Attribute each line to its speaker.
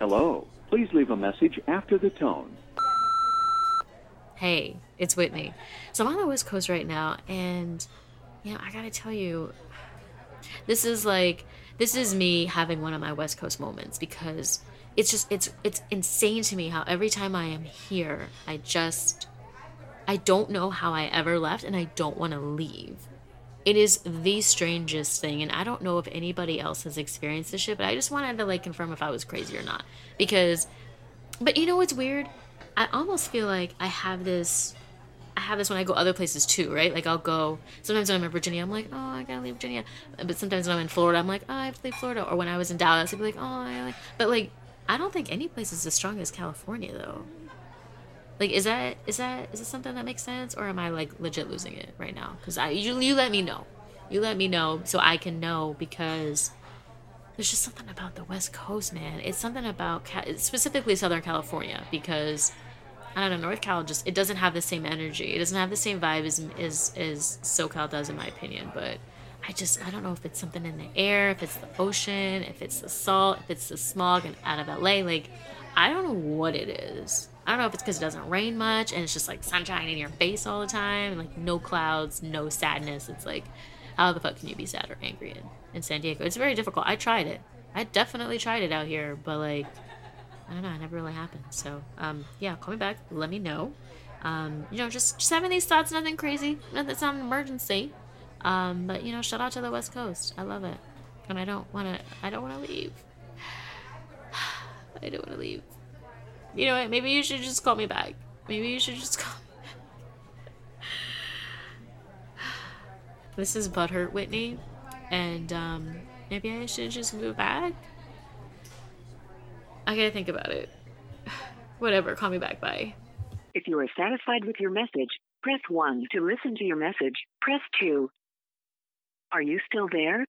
Speaker 1: Hello. Please leave a message after the tone.
Speaker 2: Hey, it's Whitney. So I'm on the West Coast right now, and you know, I gotta tell you, this is like this is me having one of my West Coast moments because it's just it's it's insane to me how every time I am here, I just I don't know how I ever left and I don't want to leave. It is the strangest thing and I don't know if anybody else has experienced this shit, but I just wanted to like confirm if I was crazy or not because but you know what's weird? I almost feel like I have this I have this when I go other places too, right? Like I'll go sometimes when I'm in Virginia, I'm like, oh, I gotta leave Virginia. But sometimes when I'm in Florida, I'm like, oh, I have to leave Florida. Or when I was in Dallas, I'd be like, oh, I like. But like, I don't think any place is as strong as California though. Like, is that is that is this something that makes sense, or am I like legit losing it right now? Because I you you let me know, you let me know so I can know because there's just something about the West Coast, man. It's something about specifically Southern California because I don't know, North Cal just it doesn't have the same energy. It doesn't have the same vibe as as, as SoCal does in my opinion, but I just I don't know if it's something in the air, if it's the ocean, if it's the salt, if it's the smog and out of LA. Like I don't know what it is. I don't know if it's because it doesn't rain much and it's just like sunshine in your face all the time, like no clouds, no sadness. It's like how the fuck can you be sad or angry in, in San Diego? It's very difficult. I tried it. I definitely tried it out here, but like I don't know, it never really happened. So, um, yeah, call me back. Let me know. Um, you know, just, just having these thoughts, nothing crazy. It's not an emergency. Um, but you know, shout out to the West Coast. I love it. And I don't wanna I don't wanna leave. I don't wanna leave. You know what, maybe you should just call me back. Maybe you should just call This is Butthurt Whitney. And um, maybe I should just move back. I gotta think about it. Whatever, call me back. Bye.
Speaker 3: If you are satisfied with your message, press 1 to listen to your message. Press 2. Are you still there?